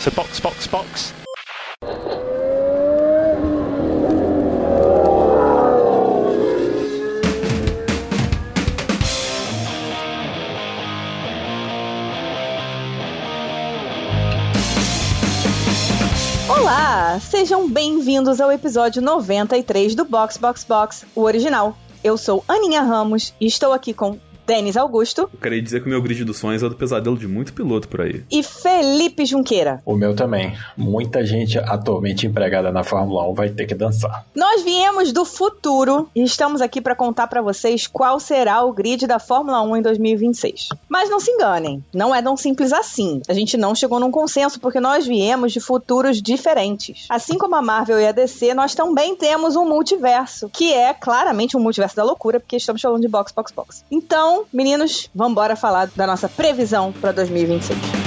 So box, box, box. Olá, sejam bem-vindos ao episódio 93 do Box Box Box, o original. Eu sou Aninha Ramos e estou aqui com Denis Augusto. Eu queria dizer que o meu grid dos sonhos é do pesadelo de muito piloto por aí. E Felipe Junqueira. O meu também. Muita gente atualmente empregada na Fórmula 1 vai ter que dançar. Nós viemos do futuro e estamos aqui para contar para vocês qual será o grid da Fórmula 1 em 2026. Mas não se enganem, não é tão simples assim. A gente não chegou num consenso porque nós viemos de futuros diferentes. Assim como a Marvel e a DC, nós também temos um multiverso, que é claramente um multiverso da loucura, porque estamos falando de box, box, box. Então, então, meninos, vamos embora falar da nossa previsão para 2026.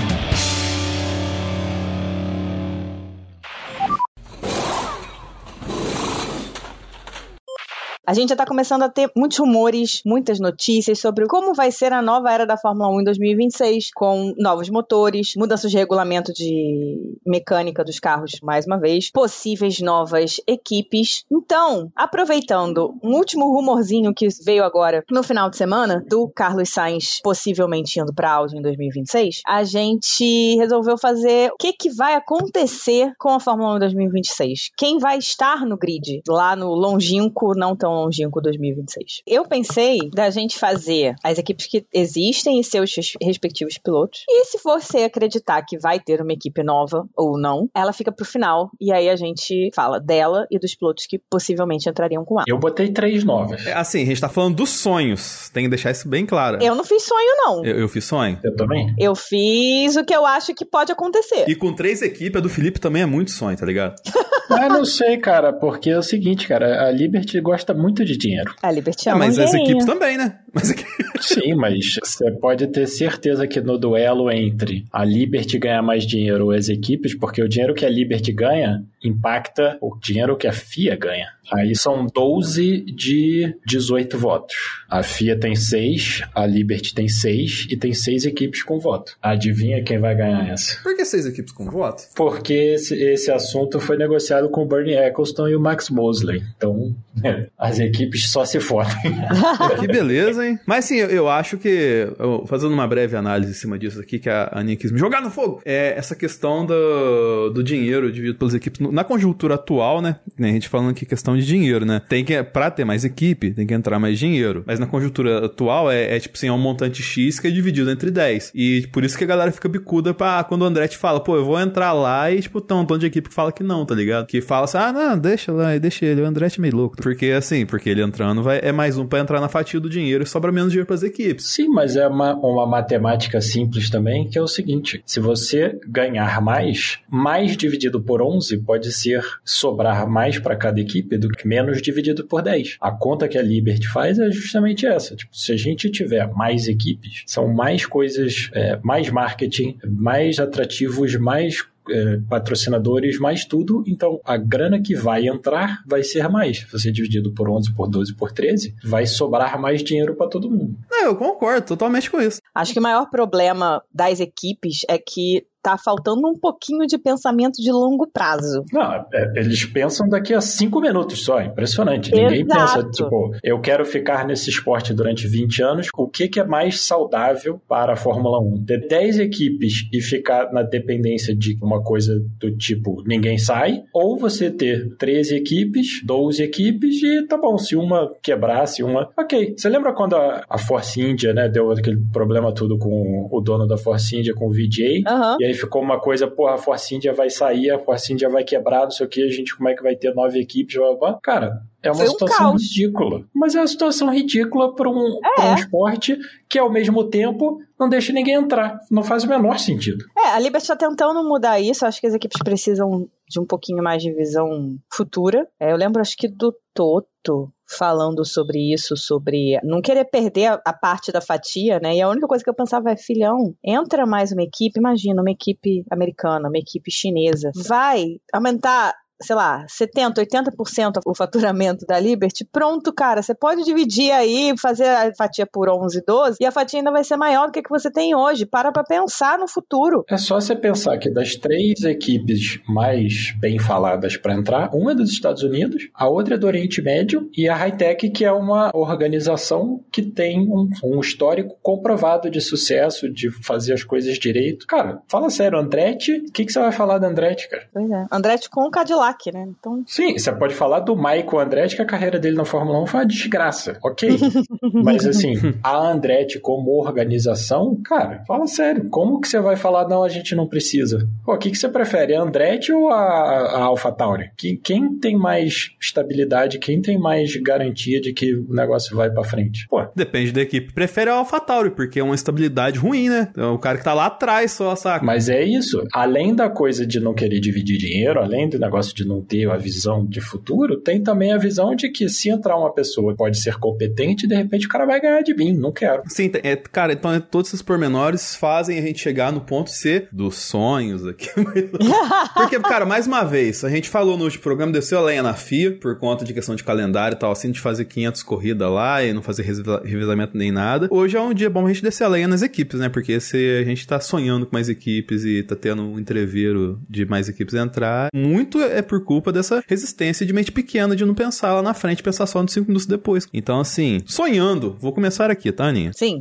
A gente já está começando a ter muitos rumores, muitas notícias sobre como vai ser a nova era da Fórmula 1 em 2026, com novos motores, mudanças de regulamento de mecânica dos carros, mais uma vez, possíveis novas equipes. Então, aproveitando um último rumorzinho que veio agora no final de semana, do Carlos Sainz possivelmente indo para Audi em 2026, a gente resolveu fazer o que, que vai acontecer com a Fórmula 1 em 2026. Quem vai estar no grid, lá no longínquo, não tão longínquo 2026. Eu pensei da gente fazer as equipes que existem e seus respectivos pilotos. E se você acreditar que vai ter uma equipe nova ou não, ela fica pro final. E aí a gente fala dela e dos pilotos que possivelmente entrariam com ela. Eu botei três novas. É, assim, a gente tá falando dos sonhos. Tem que deixar isso bem claro. Eu não fiz sonho, não. Eu, eu fiz sonho? Eu também. Eu fiz o que eu acho que pode acontecer. E com três equipes, a do Felipe também é muito sonho, tá ligado? ah, não sei, cara, porque é o seguinte, cara, a Liberty gosta muito muito de dinheiro. A Liberty é, é mas as equipes também, né? Mas... Sim, mas você pode ter certeza que no duelo entre a Liberty ganhar mais dinheiro ou as equipes, porque o dinheiro que a Liberty ganha impacta o dinheiro que a FIA ganha. Aí são 12 de 18 votos. A FIA tem 6, a Liberty tem 6 e tem 6 equipes com voto. Adivinha quem vai ganhar essa? Por que 6 equipes com voto? Porque esse, esse assunto foi negociado com o Bernie Eccleston e o Max Mosley. Então, as equipes só se fodem. que beleza, hein? Mas sim, eu, eu acho que, eu, fazendo uma breve análise em cima disso aqui, que a Aninha quis me jogar no fogo, é essa questão do, do dinheiro dividido pelas equipes. Na conjuntura atual, né? A gente falando aqui questão de dinheiro, né? Tem que, pra ter mais equipe, tem que entrar mais dinheiro. Mas na conjuntura atual é, é tipo assim, é um montante X que é dividido entre 10. E por isso que a galera fica bicuda pra quando o André te fala, pô, eu vou entrar lá e, tipo, tem um montão de equipe que fala que não, tá ligado? Que fala assim, ah, não, deixa lá, deixa ele. O André é meio louco. Porque assim, porque ele entrando vai, é mais um pra entrar na fatia do dinheiro sobra menos dinheiro pras equipes. Sim, mas é uma, uma matemática simples também, que é o seguinte: se você ganhar mais, mais dividido por 11 pode ser sobrar mais para cada equipe do que menos dividido por 10. A conta que a Liberty faz é justamente essa. Tipo, se a gente tiver mais equipes, são mais coisas, é, mais marketing, mais atrativos, mais é, patrocinadores, mais tudo. Então, a grana que vai entrar vai ser mais. Se você dividido por 11, por 12, por 13, vai sobrar mais dinheiro para todo mundo. Não, eu concordo totalmente com isso. Acho que o maior problema das equipes é que tá faltando um pouquinho de pensamento de longo prazo. Não, é, eles pensam daqui a cinco minutos só, impressionante. Exato. Ninguém pensa, tipo, eu quero ficar nesse esporte durante 20 anos, o que, que é mais saudável para a Fórmula 1? Ter 10 equipes e ficar na dependência de uma coisa do tipo, ninguém sai, ou você ter 13 equipes, 12 equipes e tá bom, se uma quebrasse, uma... Ok, você lembra quando a, a Force India, né, deu aquele problema tudo com o dono da Force India, com o VJ, uhum. e aí ficou uma coisa, porra, a Force India vai sair, a Force India vai quebrar, não sei o que, a gente como é que vai ter nove equipes, blá, blá, blá. Cara, é uma um situação caos. ridícula. Mas é uma situação ridícula para um, é. um esporte que, ao mesmo tempo, não deixa ninguém entrar. Não faz o menor sentido. É, a Liberty está tentando mudar isso. Acho que as equipes precisam de um pouquinho mais de visão futura. É, eu lembro, acho que do Toto falando sobre isso, sobre não querer perder a, a, parte da fatia, né? E a única coisa que eu pensava é, filhão, entra mais uma equipe, imagina, uma equipe americana, uma equipe chinesa, vai aumentar sei lá, 70, 80% o faturamento da Liberty, pronto, cara, você pode dividir aí, fazer a fatia por 11, 12 e a fatia ainda vai ser maior do que, que você tem hoje. Para pra pensar no futuro. É só você pensar que das três equipes mais bem faladas para entrar, uma é dos Estados Unidos, a outra é do Oriente Médio e a Hightech, que é uma organização que tem um, um histórico comprovado de sucesso, de fazer as coisas direito. Cara, fala sério, Andretti, o que, que você vai falar da Andretti, cara? Pois é. Andretti com o Cadillac, né? Então... Sim, você pode falar do Michael Andretti, que a carreira dele na Fórmula 1 foi uma desgraça, ok? Mas assim, a Andretti como organização, cara, fala sério, como que você vai falar, não, a gente não precisa? Pô, o que, que você prefere, a Andretti ou a, a AlphaTauri? Que, quem tem mais estabilidade, quem tem mais garantia de que o negócio vai para frente? Pô. Depende da equipe. Prefere a AlphaTauri, porque é uma estabilidade ruim, né? É o cara que tá lá atrás só, saca? Mas é isso. Além da coisa de não querer dividir dinheiro, além do negócio de não ter a visão de futuro, tem também a visão de que se entrar uma pessoa pode ser competente, de repente o cara vai ganhar de mim. Não quero. Sim, é, cara, então é, todos esses pormenores fazem a gente chegar no ponto C dos sonhos aqui. Porque, cara, mais uma vez, a gente falou no último programa, desceu a lenha na FIA por conta de questão de calendário e tal, assim, de fazer 500 corridas lá e não fazer revezamento nem nada. Hoje é um dia bom a gente descer a lenha nas equipes, né? Porque se a gente tá sonhando com mais equipes e tá tendo um entreveiro de mais equipes entrar, muito é por culpa dessa resistência de mente pequena de não pensar lá na frente, pensar só nos 5 minutos depois. Então, assim, sonhando, vou começar aqui, tá, Aninha? Sim.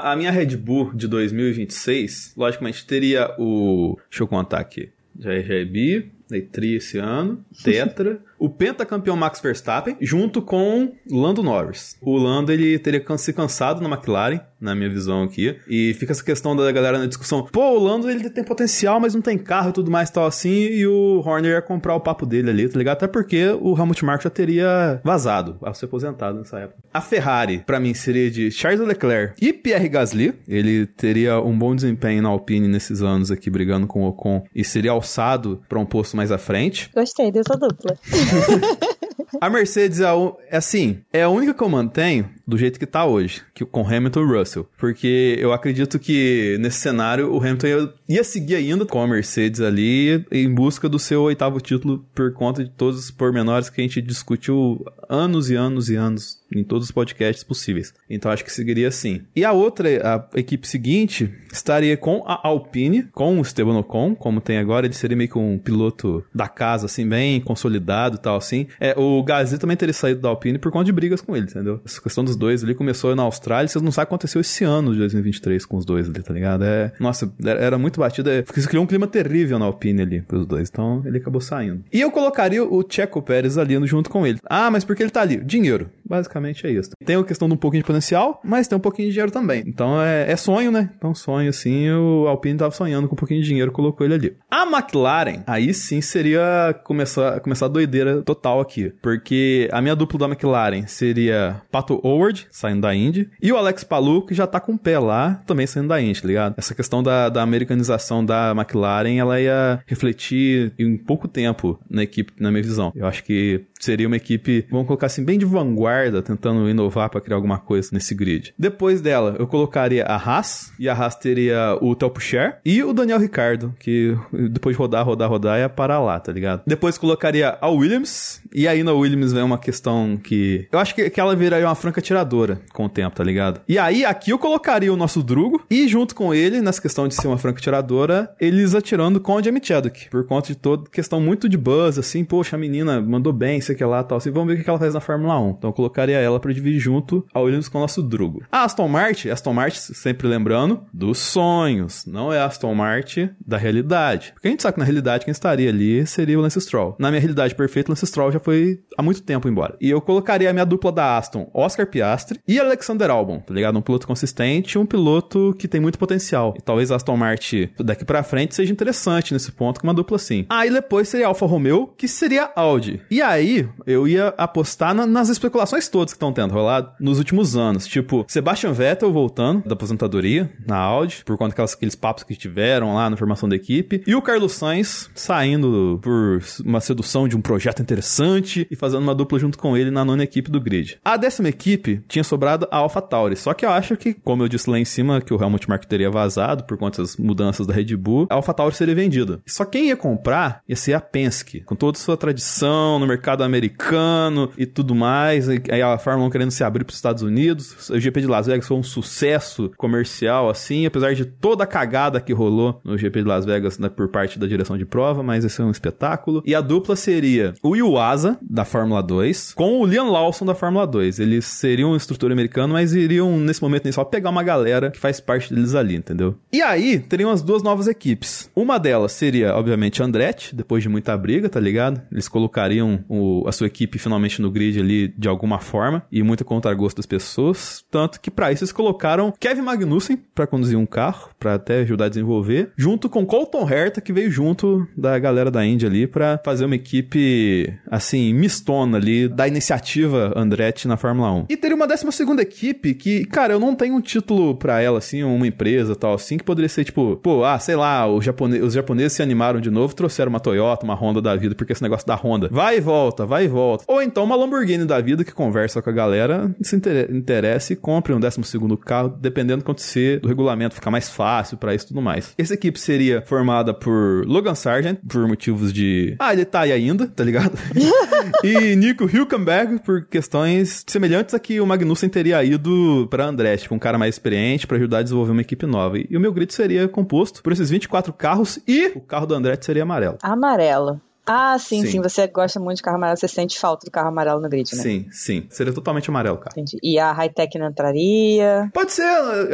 A minha Red Bull de 2026, logicamente, teria o. Deixa eu contar aqui. Já é, bi, Tri esse ano, Tetra, o pentacampeão Max Verstappen, junto com Lando Norris. O Lando ele teria se cansado na McLaren, na minha visão aqui, e fica essa questão da galera na discussão, pô, o Lando ele tem potencial, mas não tem carro e tudo mais tal assim, e o Horner ia comprar o papo dele ali, tá ligado? Até porque o Helmut Marko já teria vazado, ao ser aposentado nessa época. A Ferrari, para mim, seria de Charles Leclerc e Pierre Gasly, ele teria um bom desempenho na Alpine nesses anos aqui, brigando com o Ocon, e seria alçado para um posto mais à frente. Gostei dessa dupla. A Mercedes é, é assim, é a única que eu mantenho do jeito que tá hoje, que com Hamilton e Russell. Porque eu acredito que nesse cenário o Hamilton ia, ia, seguir ainda com a Mercedes ali em busca do seu oitavo título por conta de todos os pormenores que a gente discutiu anos e anos e anos em todos os podcasts possíveis. Então acho que seguiria assim. E a outra, a equipe seguinte, estaria com a Alpine, com o Esteban Ocon, como tem agora, ele seria meio que um piloto da casa, assim, bem consolidado e tal, assim. É, o Gasly também teria saído da Alpine por conta de brigas com ele, entendeu? Essa questão dos dois ali começou na Austrália, vocês não sabem o que aconteceu esse ano de 2023 com os dois ali, tá ligado? É, nossa, era muito batido, é, criou um clima terrível na Alpine ali pros dois, então ele acabou saindo. E eu colocaria o Checo Pérez ali junto com ele. Ah, mas por que ele tá ali? Dinheiro. Basicamente é isso. Tem a questão de um pouquinho de potencial, mas tem um pouquinho de dinheiro também. Então é, é sonho, né? Então sonho assim, o Alpine tava sonhando com um pouquinho de dinheiro, colocou ele ali. A McLaren, aí sim seria começar, começar a doideira total aqui. Porque a minha dupla da McLaren seria Pato Howard, saindo da Indy, e o Alex Palou, que já tá com o pé lá, também saindo da Indy, tá ligado? Essa questão da, da americanização da McLaren, ela ia refletir em pouco tempo na equipe, na minha visão. Eu acho que seria uma equipe, vamos colocar assim, bem de vanguarda, tentando inovar para criar alguma coisa nesse grid. Depois dela, eu colocaria a Haas, e a Haas teria o Telpucher e o Daniel Ricardo, que depois de rodar, rodar, rodar, ia parar lá, tá ligado? Depois colocaria a Williams, e aí na Williams vem uma questão que. Eu acho que, que ela viraria uma franca tiradora com o tempo, tá ligado? E aí aqui eu colocaria o nosso Drugo, e junto com ele, nessa questão de ser uma franca tiradora, eles atirando com o Jamie Chadwick, por conta de toda questão muito de buzz, assim, poxa, a menina mandou bem, sei que lá tal, assim, vamos ver o que ela faz na Fórmula 1. Então eu colocaria ela para dividir junto a Williams com o nosso Drugo. A Aston Martin, Aston Martin, sempre lembrando, dos sonhos, não é a Aston Martin da realidade. Porque a gente sabe que na realidade quem estaria ali seria o Lance Stroll. Na minha realidade perfeita, o Lance Stroll já foi há muito tempo embora. E eu colocaria a minha dupla da Aston, Oscar Piastri e Alexander Albon, tá ligado? Um piloto consistente, um piloto que tem muito potencial. E talvez a Aston Martin daqui para frente seja interessante nesse ponto com uma dupla assim. Aí depois seria Alfa Romeo, que seria Audi. E aí, eu ia apostar na, nas especulações todas que estão tendo rolado nos últimos anos. Tipo, Sebastian Vettel voltando da aposentadoria na Audi, por conta daqueles aqueles papos que tiveram lá na formação da equipe. E o Carlos Sainz saindo por uma sedução de um projeto interessante e fazendo uma dupla junto com ele na nona equipe do grid. A décima equipe tinha sobrado a AlphaTauri, só que eu acho que, como eu disse lá em cima, que o Helmut Marko teria vazado por conta das mudanças da Red Bull, a AlphaTauri seria vendida. Só quem ia comprar ia ser a Penske, com toda a sua tradição no mercado americano e tudo mais. Aí a Fórmula 1 querendo se abrir para os Estados Unidos. O GP de Las Vegas foi um sucesso comercial, assim, apesar de toda a cagada que rolou no GP de Las Vegas né, por parte da direção de prova, mas esse é um espetáculo. E a dupla seria o Yuasa, da Fórmula 2, com o Liam Lawson, da Fórmula 2. Eles seriam um instrutor americano, mas iriam, nesse momento inicial, pegar uma galera que faz parte deles ali, entendeu? E aí, teriam as duas novas equipes. Uma delas seria, obviamente, Andretti, depois de muita briga, tá ligado? Eles colocariam o, a sua equipe finalmente no grid ali de alguma forma, e muito contra gosto das pessoas. Tanto que para isso eles colocaram Kevin Magnussen para conduzir um carro, para até ajudar a desenvolver, junto com Colton Herta, que veio junto da galera da Índia ali para fazer uma equipe, assim, mistona ali da iniciativa Andretti na Fórmula 1. E teria uma décima segunda equipe que, cara, eu não tenho um título para ela, assim, uma empresa tal, assim, que poderia ser tipo, pô, ah, sei lá, os, japone os japoneses se animaram de novo, trouxeram uma Toyota, uma Honda da vida, porque esse negócio da Honda vai e volta, vai e volta. Ou então uma Lamborghini da vida que conversa com a galera, se interessa e compre um décimo segundo carro, dependendo do que acontecer, do regulamento ficar mais fácil para isso e tudo mais. Essa equipe seria formada por Logan Sargent, por motivos de. Ah, ele tá aí ainda, tá ligado? e Nico Hülkenberg, por questões semelhantes a que o Magnussen teria ido pra Andretti, tipo, um cara mais experiente para ajudar a desenvolver uma equipe nova. E o meu grid seria composto por esses 24 carros e o carro do Andretti seria amarelo. Amarelo. Ah, sim, sim, sim, Você gosta muito de carro amarelo, você sente falta do carro amarelo no grid, né? Sim, sim. Seria totalmente amarelo, cara. Entendi. E a high-tech não entraria? Pode ser,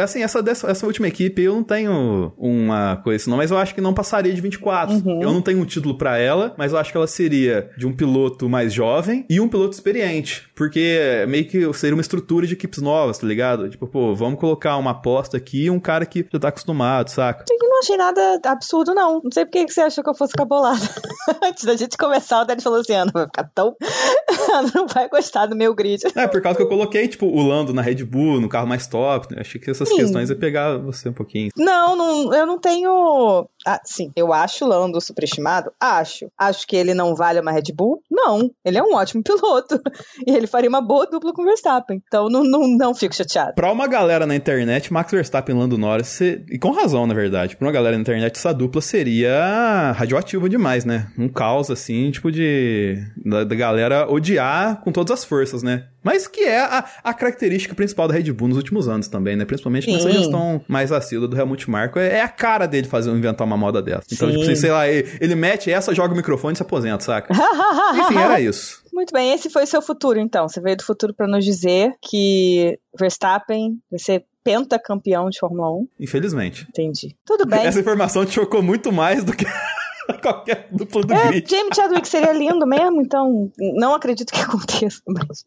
assim, essa, dessa, essa última equipe eu não tenho uma coisa assim, não, mas eu acho que não passaria de 24. Uhum. Eu não tenho um título para ela, mas eu acho que ela seria de um piloto mais jovem e um piloto experiente. Porque meio que seria uma estrutura de equipes novas, tá ligado? Tipo, pô, vamos colocar uma aposta aqui e um cara que já tá acostumado, saca? Eu não achei nada absurdo, não. Não sei por que você achou que eu fosse cabolada. Antes da gente começar, o Dani falou assim: Ana, vai ficar tão. não vai gostar do meu grid. É, por causa que eu coloquei, tipo, o Lando na Red Bull, no carro mais top. Né? Achei que essas sim. questões ia pegar você um pouquinho. Não, não eu não tenho. Ah, sim, eu acho o Lando superestimado? Acho. Acho que ele não vale uma Red Bull? Não. Ele é um ótimo piloto. E ele faria uma boa dupla com o Verstappen. Então não, não, não fico chateado. Pra uma galera na internet, Max Verstappen e Lando Norris, e com razão, na verdade, pra uma galera na internet, essa dupla seria radioativa demais, né? Um caos, assim, tipo de. da, da galera odiar com todas as forças, né? Mas que é a, a, característica principal da Red Bull nos últimos anos também, né? Principalmente Sim. nessa gestão mais assídua do Helmut Marko. É, é, a cara dele fazer inventar uma moda dessa. Então, tipo, sei lá, ele, ele mete essa, joga o microfone e se aposenta, saca? Enfim, era isso. Muito bem, esse foi o seu futuro, então. Você veio do futuro para nos dizer que Verstappen vai ser pentacampeão de Fórmula 1. Infelizmente. Entendi. Tudo bem. Essa informação te chocou muito mais do que qualquer dupla do é, grid. James Chadwick seria lindo mesmo, então não acredito que aconteça, mas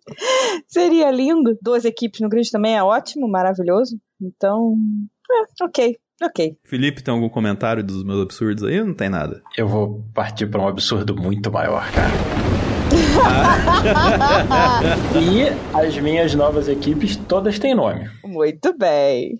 seria lindo. Duas equipes no grid também é ótimo, maravilhoso. Então, é, ok. Ok. Felipe, tem algum comentário dos meus absurdos aí? Não tem nada. Eu vou partir para um absurdo muito maior, cara. e as minhas novas equipes todas têm nome. Muito bem.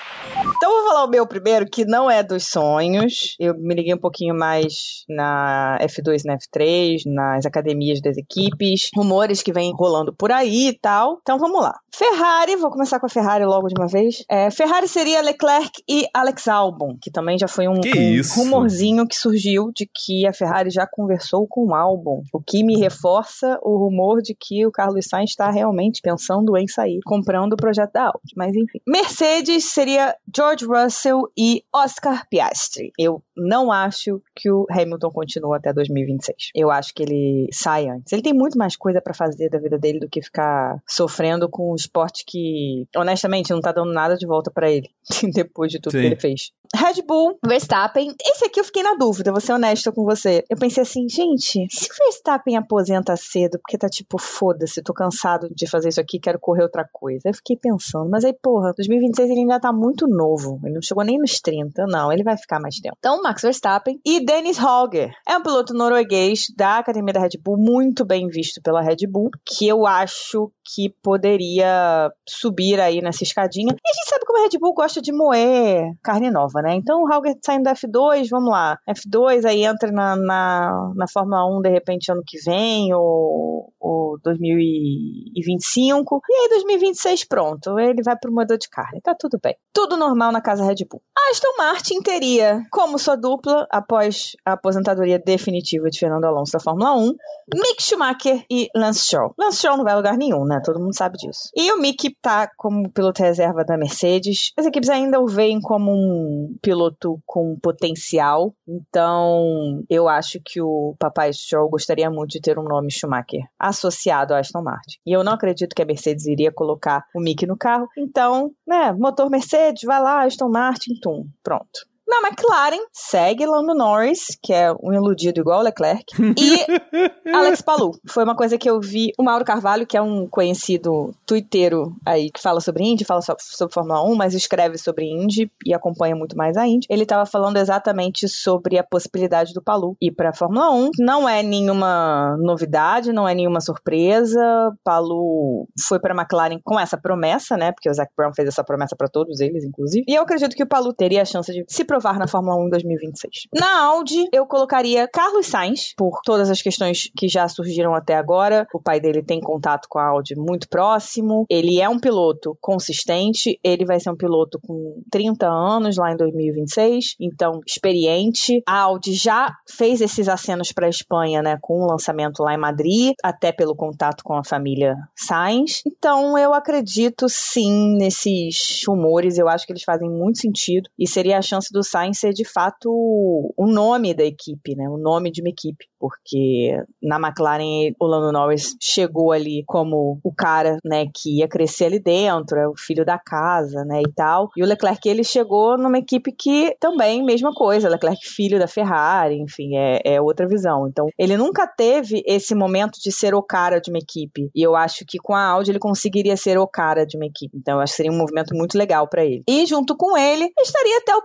Então vou falar o meu primeiro, que não é dos sonhos. Eu me liguei um pouquinho mais na F2 e na F3, nas academias das equipes, rumores que vêm rolando por aí e tal. Então vamos lá. Ferrari, vou começar com a Ferrari logo de uma vez. É, Ferrari seria Leclerc e Alex Albon, que também já foi um, um rumorzinho que surgiu de que a Ferrari já conversou com o Albon, o que me reforça o rumor de que o Carlos Sainz está realmente pensando em sair, comprando o projeto da Audi. Mas enfim. Mercedes seria George Russell e Oscar Piastri. Eu não acho que o Hamilton continue até 2026. Eu acho que ele sai antes. Ele tem muito mais coisa para fazer da vida dele do que ficar sofrendo com um esporte que, honestamente, não tá dando nada de volta para ele depois de tudo Sim. que ele fez. Red Bull, Verstappen. Esse aqui eu fiquei na dúvida, vou ser honesta com você. Eu pensei assim, gente, se o Verstappen aposenta cedo, porque tá tipo, foda-se, tô cansado de fazer isso aqui, quero correr outra coisa. Eu fiquei pensando, mas aí, porra, 2026 ele ainda tá muito novo. Ele não chegou nem nos 30, não, ele vai ficar mais tempo. Então, Max Verstappen. E Dennis Holger. É um piloto norueguês da academia da Red Bull, muito bem visto pela Red Bull, que eu acho que poderia subir aí nessa escadinha. E a gente sabe como a Red Bull gosta de moer carne nova, né? Então o Hauger saindo da F2, vamos lá. F2 aí entra na, na, na Fórmula 1 de repente ano que vem, ou, ou 2025. E aí 2026 pronto, ele vai pro moedor de carne. Tá tudo bem. Tudo normal na casa Red Bull. Aston Martin teria como sua dupla, após a aposentadoria definitiva de Fernando Alonso da Fórmula 1, Mick Schumacher e Lance Stroll. Lance Stroll não vai a lugar nenhum, né? Todo mundo sabe disso. E o Mick tá como piloto reserva da Mercedes. As equipes ainda o veem como um piloto com potencial. Então, eu acho que o papai Stroll gostaria muito de ter um nome Schumacher associado a Aston Martin. E eu não acredito que a Mercedes iria colocar o Mick no carro. Então, né, motor Mercedes, vai lá, Aston Martin, tum, pronto. Na McLaren, segue Lando Norris, que é um iludido igual o Leclerc, e Alex Palou. Foi uma coisa que eu vi o Mauro Carvalho, que é um conhecido twitteiro aí, que fala sobre Indy, fala sobre Fórmula 1, mas escreve sobre Indy e acompanha muito mais a Indy. Ele estava falando exatamente sobre a possibilidade do Palou ir para a Fórmula 1. Não é nenhuma novidade, não é nenhuma surpresa. Palou foi para a McLaren com essa promessa, né? Porque o Zac Brown fez essa promessa para todos eles, inclusive. E eu acredito que o Palou teria a chance de se provar na Fórmula 1 em 2026. Na Audi, eu colocaria Carlos Sainz, por todas as questões que já surgiram até agora. O pai dele tem contato com a Audi muito próximo. Ele é um piloto consistente. Ele vai ser um piloto com 30 anos lá em 2026, então experiente. A Audi já fez esses acenos para a Espanha, né, com o lançamento lá em Madrid, até pelo contato com a família Sainz. Então eu acredito sim nesses rumores. Eu acho que eles fazem muito sentido e seria a chance do Sainz ser de fato o nome da equipe, né? O nome de uma equipe porque na McLaren o Lando Norris chegou ali como o cara, né, que ia crescer ali dentro, é o filho da casa, né, e tal. E o Leclerc ele chegou numa equipe que também mesma coisa, Leclerc filho da Ferrari, enfim, é, é outra visão. Então ele nunca teve esse momento de ser o cara de uma equipe. E eu acho que com a Audi ele conseguiria ser o cara de uma equipe. Então eu acho que seria um movimento muito legal para ele. E junto com ele estaria até o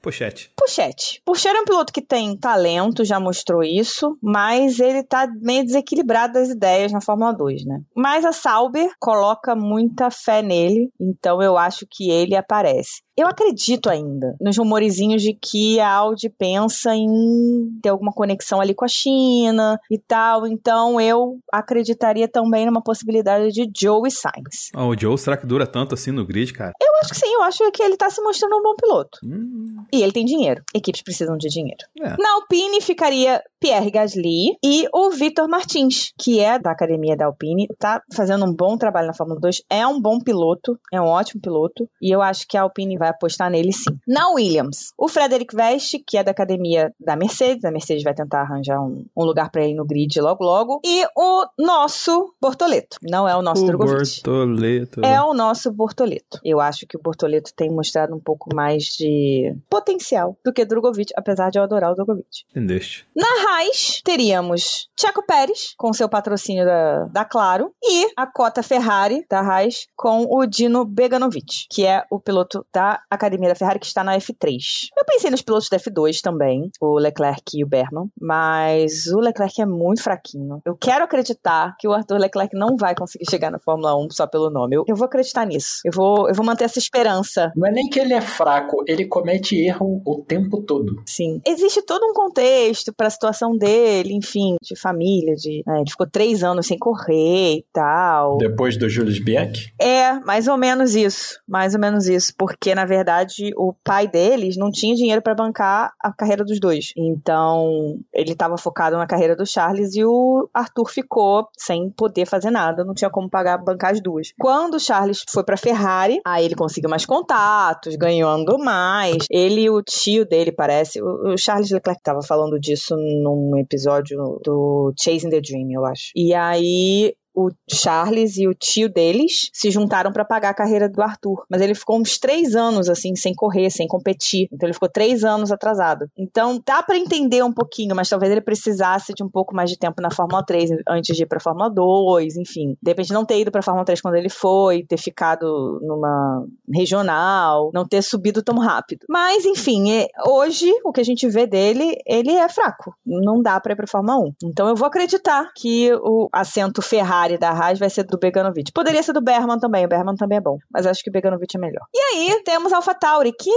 Pochete. Pochete. Pourchaire é um piloto que tem talento, já mostrou isso isso, mas ele tá meio desequilibrado das ideias na Fórmula 2, né? Mas a Sauber coloca muita fé nele, então eu acho que ele aparece. Eu acredito ainda nos rumorizinhos de que a Audi pensa em ter alguma conexão ali com a China e tal, então eu acreditaria também numa possibilidade de Joe e Sainz. Oh, o Joe, será que dura tanto assim no grid, cara? Eu acho que sim, eu acho que ele tá se mostrando um bom piloto. Hum. E ele tem dinheiro. Equipes precisam de dinheiro. É. Na Alpine ficaria Pierre Gasly e o Vitor Martins, que é da academia da Alpine, tá fazendo um bom trabalho na Fórmula 2, é um bom piloto, é um ótimo piloto, e eu acho que a Alpine vai apostar nele sim. Na Williams, o Frederic Vest, que é da academia da Mercedes, a Mercedes vai tentar arranjar um, um lugar para ele no grid logo logo, e o nosso Bortoleto, não é o nosso o Drogovic. Bortoleto. É o nosso Bortoleto. Eu acho que o Bortoleto tem mostrado um pouco mais de potencial do que Drogovic, apesar de eu adorar o Drogovic. Entendeste? Na Haas, teríamos Checo Pérez, com seu patrocínio da, da Claro, e a cota Ferrari da Haas com o Dino Beganovic, que é o piloto da Academia da Ferrari que está na F3. Eu pensei nos pilotos da F2 também, o Leclerc e o Berman, mas o Leclerc é muito fraquinho. Eu quero acreditar que o Arthur Leclerc não vai conseguir chegar na Fórmula 1 só pelo nome. Eu, eu vou acreditar nisso. Eu vou, eu vou manter essa esperança. Não é nem que ele é fraco, ele comete erro o tempo todo. Sim. Existe todo um contexto para a situação dele, enfim, de família, de. É, ele ficou três anos sem correr e tal. Depois do Julius Bianchi? É, mais ou menos isso. Mais ou menos isso. Porque, na verdade, o pai deles não tinha dinheiro para bancar a carreira dos dois. Então, ele estava focado na carreira do Charles e o Arthur ficou sem poder fazer nada, não tinha como pagar bancar as duas. Quando o Charles foi para Ferrari, aí ele conseguiu mais contatos, ganhando mais. Ele e o tio dele, parece, o Charles Leclerc estava falando disso num episódio do Chasing the Dream, eu acho. E aí o Charles e o tio deles se juntaram para pagar a carreira do Arthur. Mas ele ficou uns três anos, assim, sem correr, sem competir. Então ele ficou três anos atrasado. Então dá para entender um pouquinho, mas talvez ele precisasse de um pouco mais de tempo na Fórmula 3 antes de ir pra Fórmula 2, enfim. De repente não ter ido pra Fórmula 3 quando ele foi, ter ficado numa regional, não ter subido tão rápido. Mas, enfim, é, hoje o que a gente vê dele, ele é fraco. Não dá pra ir pra Fórmula 1. Então eu vou acreditar que o assento Ferrari da Haas vai ser do Beganovic. Poderia ser do Berman também, o Berman também é bom. Mas acho que o Beganovic é melhor. E aí temos a AlphaTauri, que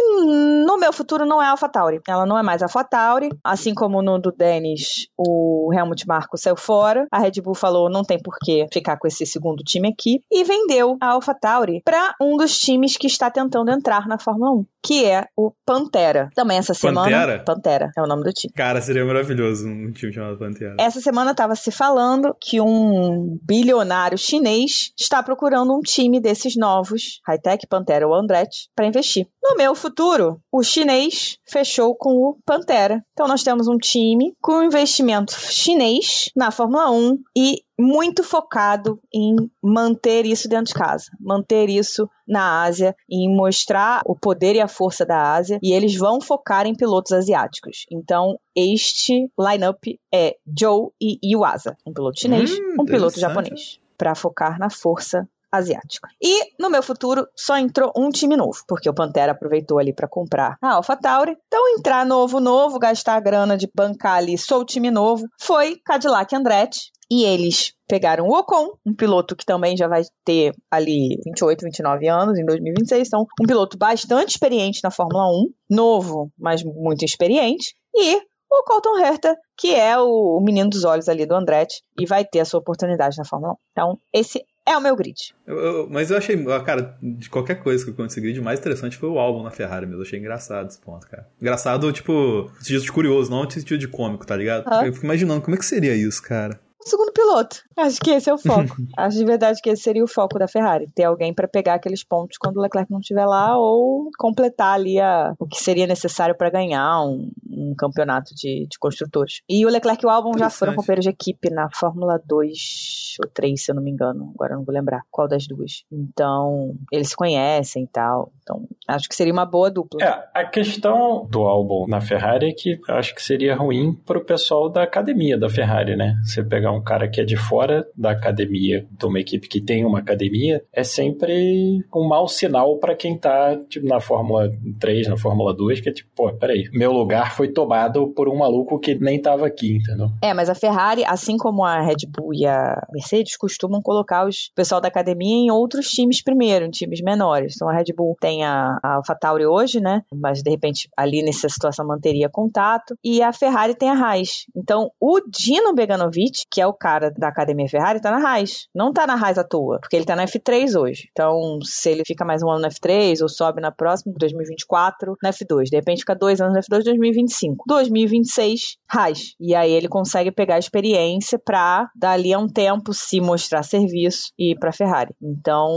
no meu futuro não é AlphaTauri. Ela não é mais AlphaTauri, assim como no do Dennis, o Helmut Marko saiu fora. A Red Bull falou não tem por que ficar com esse segundo time aqui e vendeu a AlphaTauri para um dos times que está tentando entrar na Fórmula 1, que é o Pantera. Também essa semana. Pantera? Pantera é o nome do time. Cara, seria maravilhoso um time chamado Pantera. Essa semana estava se falando que um bilionário chinês está procurando um time desses novos, Hightech, Pantera ou Andretti, para investir. No meu futuro, o chinês fechou com o Pantera. Então nós temos um time com investimento chinês na Fórmula 1 e muito focado em manter isso dentro de casa, manter isso na Ásia, em mostrar o poder e a força da Ásia, e eles vão focar em pilotos asiáticos. Então, este lineup é Joe e Yuasa, um piloto chinês, Hum, um piloto japonês, para focar na força asiática. E no meu futuro só entrou um time novo, porque o Pantera aproveitou ali para comprar a AlphaTauri. Então entrar novo, novo, gastar a grana de bancar ali, sou o time novo, foi Cadillac Andretti. E eles pegaram o Ocon, um piloto que também já vai ter ali 28, 29 anos em 2026. Então, um piloto bastante experiente na Fórmula 1, novo, mas muito experiente. E o Colton Herta, que é o menino dos olhos ali do Andretti e vai ter a sua oportunidade na Fórmula 1. Então, esse é o meu grid. Eu- eu- mas eu achei, cara, de qualquer coisa que eu consegui, de mais interessante foi o álbum na Ferrari mesmo. Eu achei engraçado esse ponto, cara. Engraçado, tipo, no sentido de curioso, não no sentido de cômico, tá ligado? Ah. Eu fico imaginando como é que seria isso, cara. O segundo piloto. Acho que esse é o foco. Acho de verdade que esse seria o foco da Ferrari. Ter alguém para pegar aqueles pontos quando o Leclerc não estiver lá ou completar ali a, o que seria necessário para ganhar um, um campeonato de, de construtores. E o Leclerc e o Albon já foram companheiros de equipe na Fórmula 2 ou 3, se eu não me engano. Agora eu não vou lembrar qual das duas. Então, eles se conhecem e tal. Então, acho que seria uma boa dupla. É, a questão do álbum na Ferrari é que acho que seria ruim pro pessoal da academia da Ferrari, né? Você pegar um cara que é de fora da academia, de uma equipe que tem uma academia, é sempre um mau sinal pra quem tá tipo, na Fórmula 3, na Fórmula 2, que é tipo, pô, peraí, meu lugar foi tomado por um maluco que nem tava aqui, entendeu? É, mas a Ferrari, assim como a Red Bull e a Mercedes, costumam colocar os pessoal da academia em outros times primeiro, em times menores. Então a Red Bull tem a, a AlphaTauri hoje, né? Mas de repente ali nessa situação manteria contato. E a Ferrari tem a Haas. Então o Dino Beganovic, que é o cara da academia Ferrari, tá na Haas. Não tá na Haas à toa, porque ele tá na F3 hoje. Então se ele fica mais um ano na F3 ou sobe na próxima, 2024, na F2. De repente fica dois anos na F2, 2025. 2026, Haas. E aí ele consegue pegar a experiência pra, dali a um tempo, se mostrar serviço e ir pra Ferrari. Então,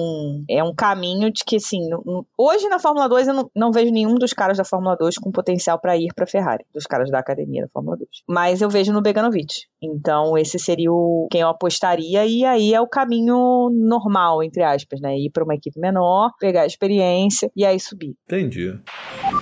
é um caminho de que, assim, hoje na Fórmula 2 eu não, não vejo nenhum dos caras da Fórmula 2 com potencial pra ir pra Ferrari, dos caras da academia da Fórmula 2. Mas eu vejo no Beganovic. Então, esse seria o quem eu apostaria, e aí é o caminho normal, entre aspas, né? Ir pra uma equipe menor, pegar a experiência e aí subir. Entendi.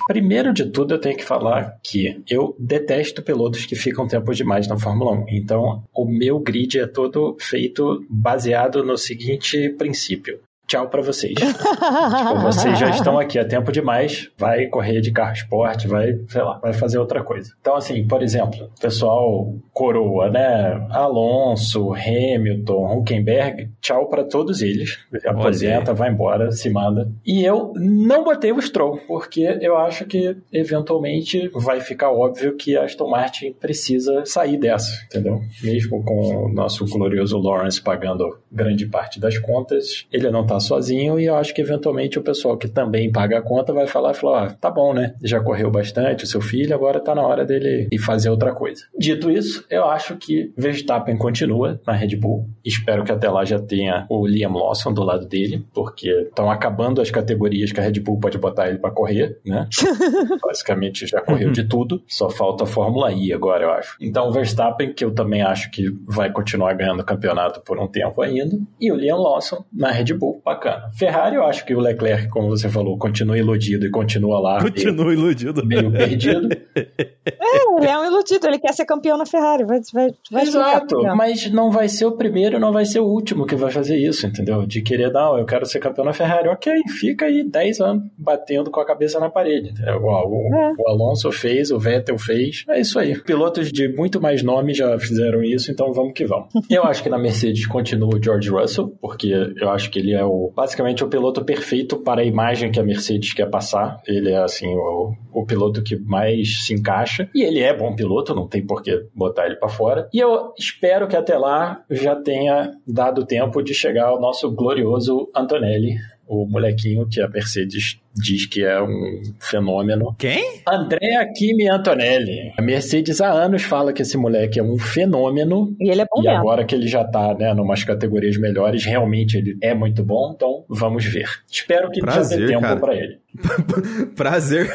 Primeiro de tudo, eu tenho que falar que eu detesto pilotos que ficam tempo demais na Fórmula 1. Então, o meu grid é todo feito baseado no seguinte princípio. Tchau pra vocês. Tipo, vocês já estão aqui há tempo demais, vai correr de carro esporte, vai, sei lá, vai fazer outra coisa. Então, assim, por exemplo, pessoal coroa, né? Alonso, Hamilton, Huckenberg, tchau pra todos eles. Aposenta, vai embora, se manda. E eu não botei o Stroll, porque eu acho que eventualmente vai ficar óbvio que a Aston Martin precisa sair dessa, entendeu? Mesmo com o nosso glorioso Lawrence pagando grande parte das contas, ele não tá aposentar sozinho e eu acho que eventualmente o pessoal que também paga a conta vai falar e falar, ah, tá bom, né? Já correu bastante o seu filho, agora tá na hora dele ir fazer outra coisa. Dito isso, eu acho que Verstappen continua na Red Bull. Espero que até lá já tenha o Liam Lawson do lado dele, porque estão acabando as categorias que a Red Bull pode botar ele para correr, né? Basicamente já correu de tudo, só falta a Fórmula I agora, eu acho. Então o Verstappen, que eu também acho que vai continuar ganhando o campeonato por um tempo ainda, e o Liam Lawson na Red Bull, bacana. Ferrari, eu acho que o Leclerc, como você falou, continua iludido e continua lá. Continua meio, iludido. Meio perdido. é, ele é um iludido, ele quer ser campeão na Ferrari, vai, vai, vai Exato, mas não vai ser o primeiro, não vai ser o último que vai fazer isso, entendeu? De querer, não, eu quero ser campeão na Ferrari. Ok, fica aí 10 anos batendo com a cabeça na parede, entendeu? O, é. o Alonso fez, o Vettel fez, é isso aí. Pilotos de muito mais nome já fizeram isso, então vamos que vamos. eu acho que na Mercedes continua o George Russell, porque eu acho que ele é o basicamente o piloto perfeito para a imagem que a Mercedes quer passar. Ele é assim o, o piloto que mais se encaixa e ele é bom piloto, não tem por que botar ele para fora. E eu espero que até lá já tenha dado tempo de chegar ao nosso glorioso Antonelli, o molequinho que a Mercedes diz que é um fenômeno. Quem? Andrea Kimi Antonelli. A Mercedes há anos fala que esse moleque é um fenômeno. E ele é bom E mesmo. agora que ele já tá, né, numas categorias melhores, realmente ele é muito bom, então vamos ver. Espero que Prazer, já dê tempo cara. para ele. Prazer.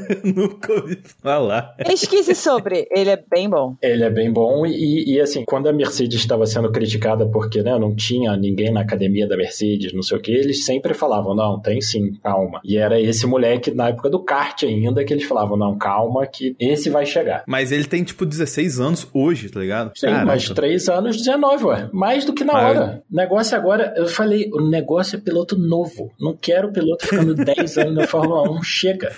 Nunca ouvi falar. Pesquise sobre, ele é bem bom. Ele é bem bom e, e, assim, quando a Mercedes estava sendo criticada porque né, não tinha ninguém na academia da Mercedes, não sei o que, eles sempre falavam, não, tem sim, calma. E era esse moleque na época do kart ainda que eles falavam, não, calma que esse vai chegar. Mas ele tem tipo 16 anos hoje, tá ligado? Sim, Caraca. mas 3 anos, 19, ué. Mais do que na hora. O negócio agora, eu falei, o negócio é piloto novo. Não quero piloto ficando 10 anos na Fórmula 1, chega.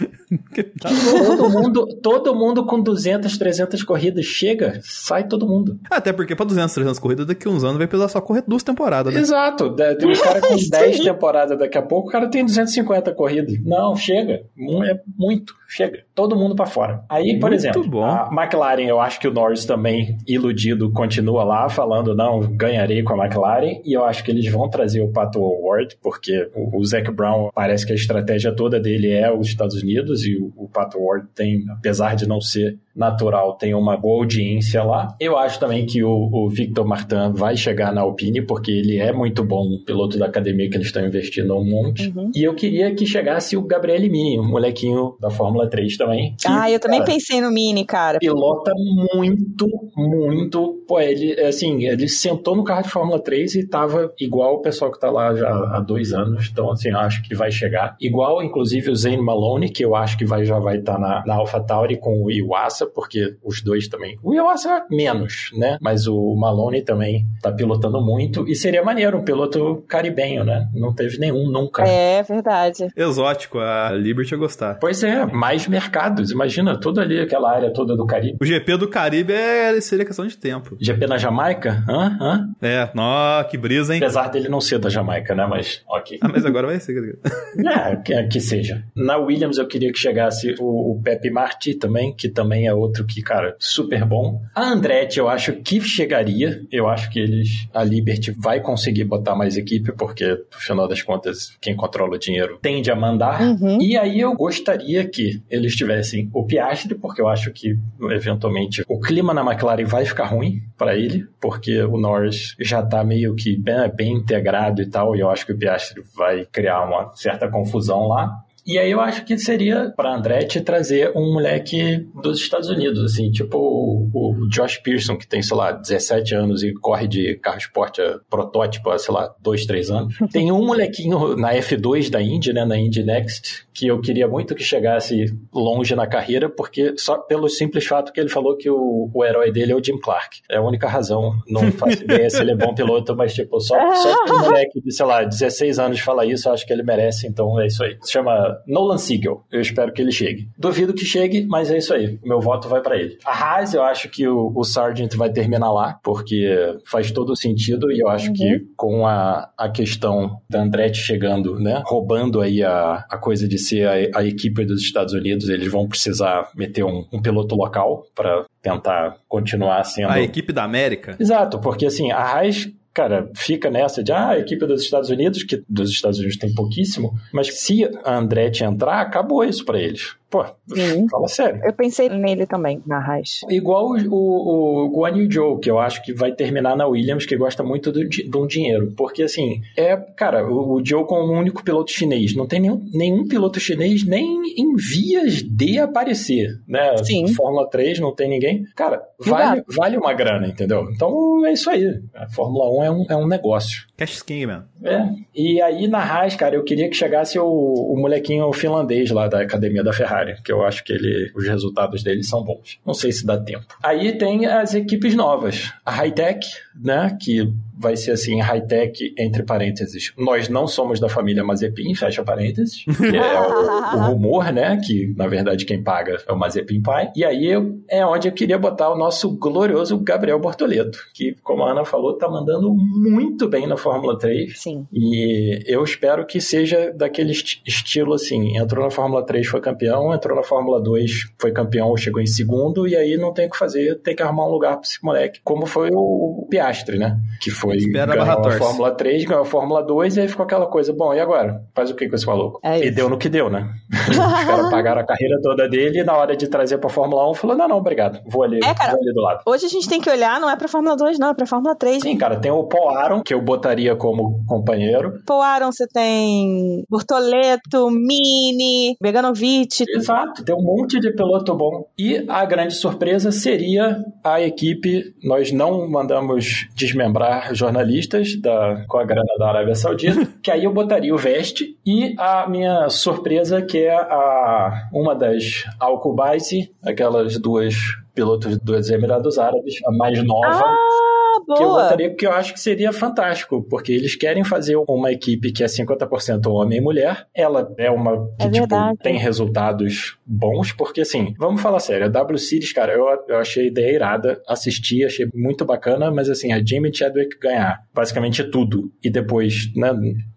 Tá todo mundo, todo mundo com 200, 300 corridas, chega, sai todo mundo. Até porque para 200, 300 corridas, daqui a uns anos vai precisar só correr duas temporadas, né? Exato. Tem um cara com 10 temporadas daqui a pouco, o cara tem 250 corridas. Não, chega. É muito. Chega. Todo mundo para fora. Aí, por muito exemplo, bom. a McLaren, eu acho que o Norris também, iludido, continua lá, falando, não, ganharei com a McLaren, e eu acho que eles vão trazer o Pato Ward, porque o, o Zac Brown parece que a estratégia toda dele é os Estados Unidos, e o, o Pato Ward tem, apesar de não ser natural, tem uma boa audiência lá. Eu acho também que o, o Victor Martin vai chegar na Alpine, porque ele é muito bom piloto da academia que eles estão investindo um monte. Uhum. E eu queria que chegasse o Gabriel Mini, um molequinho da Fórmula 3 também. Que, ah, eu também cara, pensei no Mini, cara. Pilota muito, muito. Pô, ele, assim, ele sentou no carro de Fórmula 3 e tava igual o pessoal que tá lá já há dois anos. Então, assim, eu acho que vai chegar. Igual, inclusive, o Zane Maloney, que eu acho que vai, já vai estar tá na, na AlphaTauri com o Iwasa, porque os dois também. O Iwasa menos, né? Mas o Maloney também tá pilotando muito. E seria maneiro, um piloto caribenho, né? Não teve nenhum nunca. É, verdade. Exótico, a Liberty ia gostar. Pois é, mais mercados. Imagina, toda ali, aquela área toda do Caribe. O GP do Caribe é, seria questão de tempo. GP na Jamaica? Hã? Hã? É, nó, que brisa, hein? Apesar dele não ser da Jamaica, né? Mas, ok. Ah, mas agora vai ser. é, que, que seja. Na Williams eu queria que chegasse o, o Pepe Marti também, que também é outro que, cara, super bom. A Andretti eu acho que chegaria. Eu acho que eles, a Liberty vai conseguir botar mais equipe, porque, no final das contas, quem controla o dinheiro tende a mandar. Uhum. E aí eu gostaria que eles tivessem o Piastri, porque eu acho que, eventualmente, o clima na McLaren vai ficar ruim para ele, porque o Norris já tá meio que bem, bem integrado e tal, e eu acho que o Piastri vai criar uma certa confusão lá. E aí eu acho que seria para Andretti trazer um moleque dos Estados Unidos, assim, tipo o, o, Josh Pearson, que tem, sei lá, 17 anos e corre de carro esporte protótipo há, sei lá, 2, 3 anos. Tem um molequinho na F2 da Indy, né, na Indy Next, que eu queria muito que chegasse longe na carreira, porque só pelo simples fato que ele falou que o, o herói dele é o Jim Clark. É a única razão. Não faço ideia se ele é bom piloto, mas tipo, só, só que um moleque de, sei lá, 16 anos fala isso, eu acho que ele merece, então é isso aí. Se chama Nolan Siegel. Eu espero que ele chegue. Duvido que chegue, mas é isso aí. Meu voto vai para ele. A Haas, eu acho que o, o Sargent vai terminar lá, porque faz todo o sentido e eu acho uhum. que com a, a questão da Andretti chegando, né, roubando aí a, a coisa de ser a, a equipe dos Estados Unidos, eles vão precisar meter um, um piloto local para tentar continuar sendo a equipe da América. Exato, porque assim a Haas cara, fica nessa de, ah, a equipe dos Estados Unidos, que dos Estados Unidos tem pouquíssimo, mas se a Andretti entrar, acabou isso para eles. Pô, Sim. fala sério. Eu pensei nele também, na Raiz. Igual o, o, o Guan Yu Zhou, que eu acho que vai terminar na Williams, que gosta muito do, de um dinheiro. Porque, assim, é, cara, o, o Zhou como o único piloto chinês. Não tem nenhum, nenhum piloto chinês nem em vias de aparecer, né? Sim. Fórmula 3 não tem ninguém. Cara, vale, vale uma grana, entendeu? Então é isso aí. A Fórmula 1 é um, é um negócio. Cash King, mano. É. E aí na Haas, cara, eu queria que chegasse o, o molequinho finlandês lá da academia da Ferrari que eu acho que ele, os resultados dele são bons. Não sei se dá tempo. Aí tem as equipes novas. A Hightech, né, que vai ser assim, high-tech, entre parênteses. Nós não somos da família Mazepin, fecha parênteses, que é o, o, rumor, né? Que na verdade quem paga é o Mazepin pai. E aí é onde eu queria botar o nosso glorioso Gabriel Bortoleto, que, como a Ana falou, tá mandando muito bem na Fórmula 3. Sim. E eu espero que seja daquele est estilo assim: entrou na Fórmula 3, foi campeão, entrou na Fórmula 2, foi campeão, chegou em segundo, e aí não tem o que fazer, tem que arrumar um lugar pra esse moleque, como foi o Piastre, né? Que foi foi Espera ganhou a, a Fórmula 3, ganhou a Fórmula 2 e aí ficou aquela coisa, bom, e agora? Faz o que com esse maluco? É e deu no que deu, né? Os caras pagaram a carreira toda dele e na hora de trazer pra Fórmula 1 falou, não, não, obrigado, vou ali, é, cara, vou ali do lado. Hoje a gente tem que olhar, não é pra Fórmula 2 não, é pra Fórmula 3. Sim, cara, tem o Paul Aron, que eu botaria como companheiro. Paul Aron, você tem Bortoleto, Mini, Beganovic. Exato, tem um monte de piloto bom. E a grande surpresa seria a equipe, nós não mandamos desmembrar jornalistas, da, com a grana da Arábia Saudita, que aí eu botaria o Veste e a minha surpresa que é a uma das Al-Kubaisi, aquelas duas pilotos dos Emirados Árabes, a mais nova. Ah! Que eu botaria porque eu acho que seria fantástico, porque eles querem fazer uma equipe que é 50% homem e mulher. Ela é uma que é tipo, tem resultados bons, porque assim, vamos falar sério, a W Series, cara, eu, eu achei ideia irada, assisti, achei muito bacana, mas assim, a Jamie Chadwick ganhar basicamente tudo e depois, né,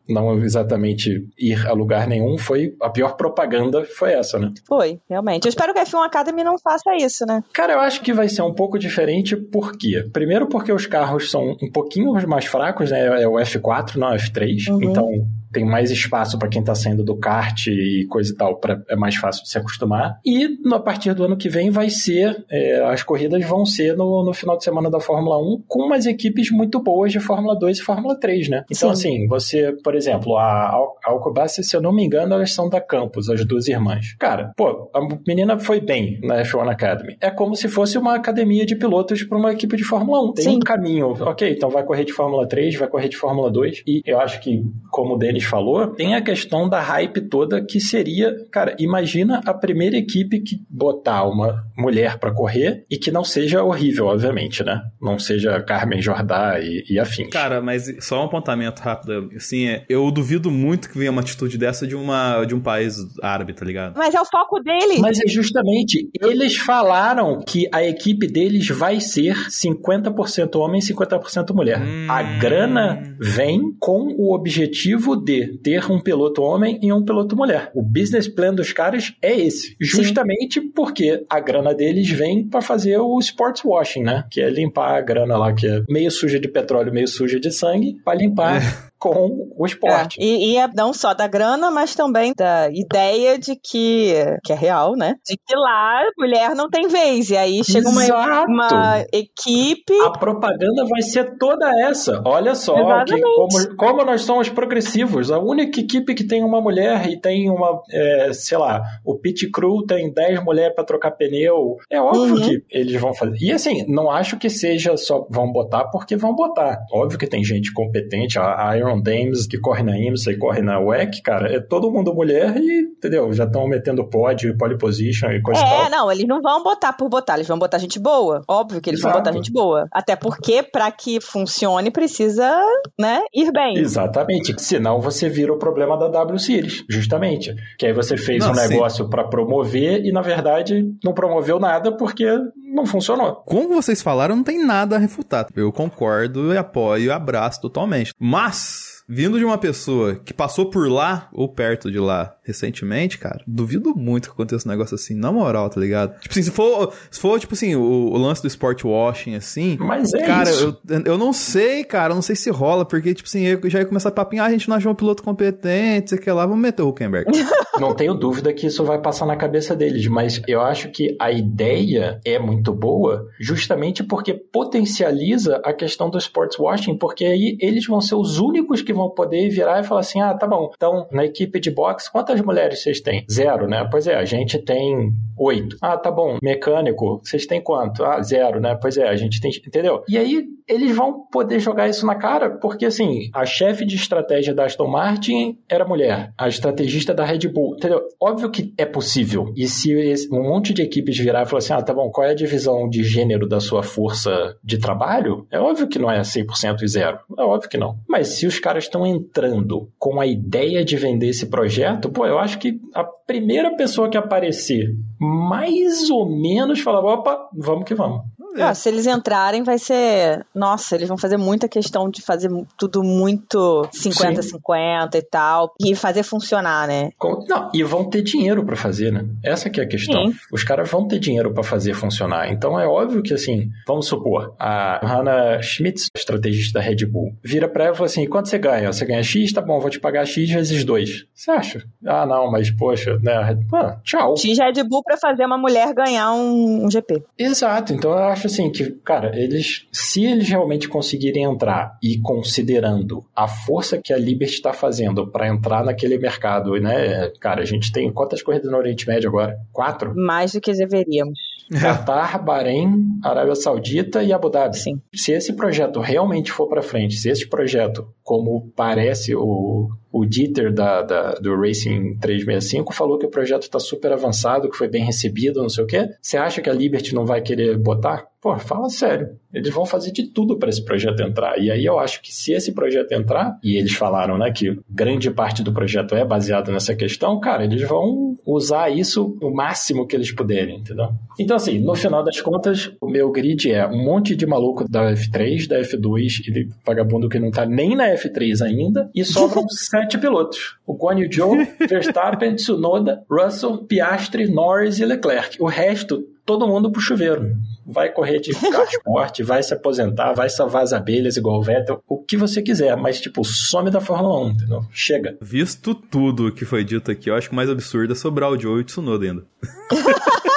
não exatamente ir a lugar nenhum, foi a pior propaganda foi essa, né? Foi, realmente. Eu espero que a F1 Academy não faça isso, né? Cara, eu acho que vai ser um pouco diferente, por quê? Primeiro porque os carros são um pouquinho mais fracos, né? É o F4, não é o F3. Uhum. Então, tem mais espaço para quem está saindo do kart e coisa e tal, pra, é mais fácil de se acostumar. E a partir do ano que vem vai ser, é, as corridas vão ser no, no final de semana da Fórmula 1 com umas equipes muito boas de Fórmula 2 e Fórmula 3, né? Então, Sim. assim, você, por exemplo, a Alcobaça, se eu não me engano, elas são da Campus, as duas irmãs. Cara, pô, a menina foi bem na F1 Academy. É como se fosse uma academia de pilotos para uma equipe de Fórmula 1. Tem Sim. um caminho, ok, então vai correr de Fórmula 3, vai correr de Fórmula 2, e eu acho que, como o Denis Denis falou, tem a questão da hype toda que seria, cara, imagina a primeira equipe que botar uma mulher para correr e que não seja horrível, obviamente, né? Não seja Carmen Jordá e, e afins. Cara, mas só um apontamento rápido, assim, é, eu duvido muito que venha uma atitude dessa de uma de um país árabe, tá ligado? Mas é o foco deles. Mas é justamente, eles falaram que a equipe deles vai ser 50% homem e 50% mulher. Hum... A grana vem com o objetivo de ter um piloto homem e um piloto mulher. O business plan dos caras é esse. Justamente Sim. porque a grana deles vem para fazer o sports washing, né? Que é limpar a grana lá, que é meio suja de petróleo, meio suja de sangue, para limpar. É com o esporte. É, e, e é não só da grana, mas também da ideia de que, que é real, né? De que lá mulher não tem vez. E aí chega uma, uma, equipe. A propaganda vai ser toda essa. Olha só, que, como, como nós somos progressivos. A única equipe que tem uma mulher e tem uma, é, sei lá, o pit crew tem 10 mulheres para trocar pneu. É óbvio uhum. que eles vão fazer. E assim, não acho que seja só vão botar porque vão botar. Óbvio que tem gente competente. A Iron Dames, que corre na IMSA e corre na WEC, cara, é todo mundo mulher e, entendeu? Já estão metendo pódio, pole position e coisa É, tal. não, eles não vão botar por botar, eles vão botar gente boa. Óbvio que eles Exato. vão botar gente boa. Até porque, para que funcione, precisa, né, ir bem. Exatamente. Senão você vira o problema da W Series, justamente. Que aí você fez não, um negócio para promover e, na verdade, não promoveu nada porque não funcionou. Como vocês falaram, não tem nada a refutar. Eu concordo e apoio e abraço totalmente. Mas vindo de uma pessoa que passou por lá ou perto de lá recentemente, cara, duvido muito que aconteça um negócio assim, na moral, tá ligado? Tipo assim, se for, se for tipo assim, o, o lance do sport washing, assim. Mas é cara, isso. Eu, eu não sei, cara, eu não sei se rola, porque, tipo assim, eu já ia começar a papinhar, ah, a gente não achou um piloto competente, sei que lá, vamos meter o Huckenberg. Não tenho dúvida que isso vai passar na cabeça deles, mas eu acho que a ideia é muito boa, justamente porque potencializa a questão do sports washing, porque aí eles vão ser os únicos que vão poder virar e falar assim: ah, tá bom, então na equipe de boxe, quantas mulheres vocês têm? Zero, né? Pois é, a gente tem oito. Ah, tá bom, mecânico, vocês têm quanto? Ah, zero, né? Pois é, a gente tem. Entendeu? E aí eles vão poder jogar isso na cara, porque assim, a chefe de estratégia da Aston Martin era mulher, a estrategista da Red Bull, entendeu? Óbvio que é possível. E se um monte de equipes virar e falar assim: ah, tá bom, qual é a divisão de gênero da sua força de trabalho? É óbvio que não é 100% e zero. É óbvio que não. Mas se os caras estão entrando com a ideia de vender esse projeto, pô, eu acho que a primeira pessoa que aparecer mais ou menos falava: opa, vamos que vamos. Ah, se eles entrarem, vai ser. Nossa, eles vão fazer muita questão de fazer tudo muito 50-50 e tal. E fazer funcionar, né? Não, e vão ter dinheiro pra fazer, né? Essa que é a questão. Sim. Os caras vão ter dinheiro pra fazer funcionar. Então é óbvio que assim, vamos supor, a Hannah Schmitz, estrategista da Red Bull, vira pra ela e fala assim: quanto você ganha? Você ganha X, tá bom, vou te pagar X vezes 2. Você acha? Ah, não, mas poxa, né? Ah, tchau. X Red Bull pra fazer uma mulher ganhar um, um GP. Exato, então eu acho assim que, cara, eles, se eles realmente conseguirem entrar e considerando a força que a Liberty está fazendo para entrar naquele mercado, né? Cara, a gente tem quantas corridas no Oriente Médio agora? Quatro? Mais do que deveríamos. Qatar, Bahrein, Arábia Saudita e Abu Dhabi. Sim. Se esse projeto realmente for para frente, se esse projeto, como parece o, o Dieter da, da- do Racing 365 falou que o projeto está super avançado, que foi bem recebido, não sei o quê, você acha que a Liberty não vai querer botar? Pô, fala sério. Eles vão fazer de tudo para esse projeto entrar. E aí eu acho que se esse projeto entrar, e eles falaram, né, que grande parte do projeto é baseado nessa questão, cara, eles vão usar isso o máximo que eles puderem, entendeu? Então, assim, no final das contas, o meu grid é um monte de maluco da F3, da F2 e de vagabundo que não tá nem na F3 ainda, e sobram sete pilotos. O Guan Yu Zhou, Verstappen, Tsunoda, Russell, Piastri, Norris e Leclerc. O resto, todo mundo pro chuveiro. Vai correr de carro esporte, vai se aposentar, vai salvar as abelhas igual o Vettel, o que você quiser, mas tipo, some da Fórmula 1, entendeu? Chega. Visto tudo que foi dito aqui, eu acho que o mais absurdo é sobrar o Joe e o Tsunoda ainda.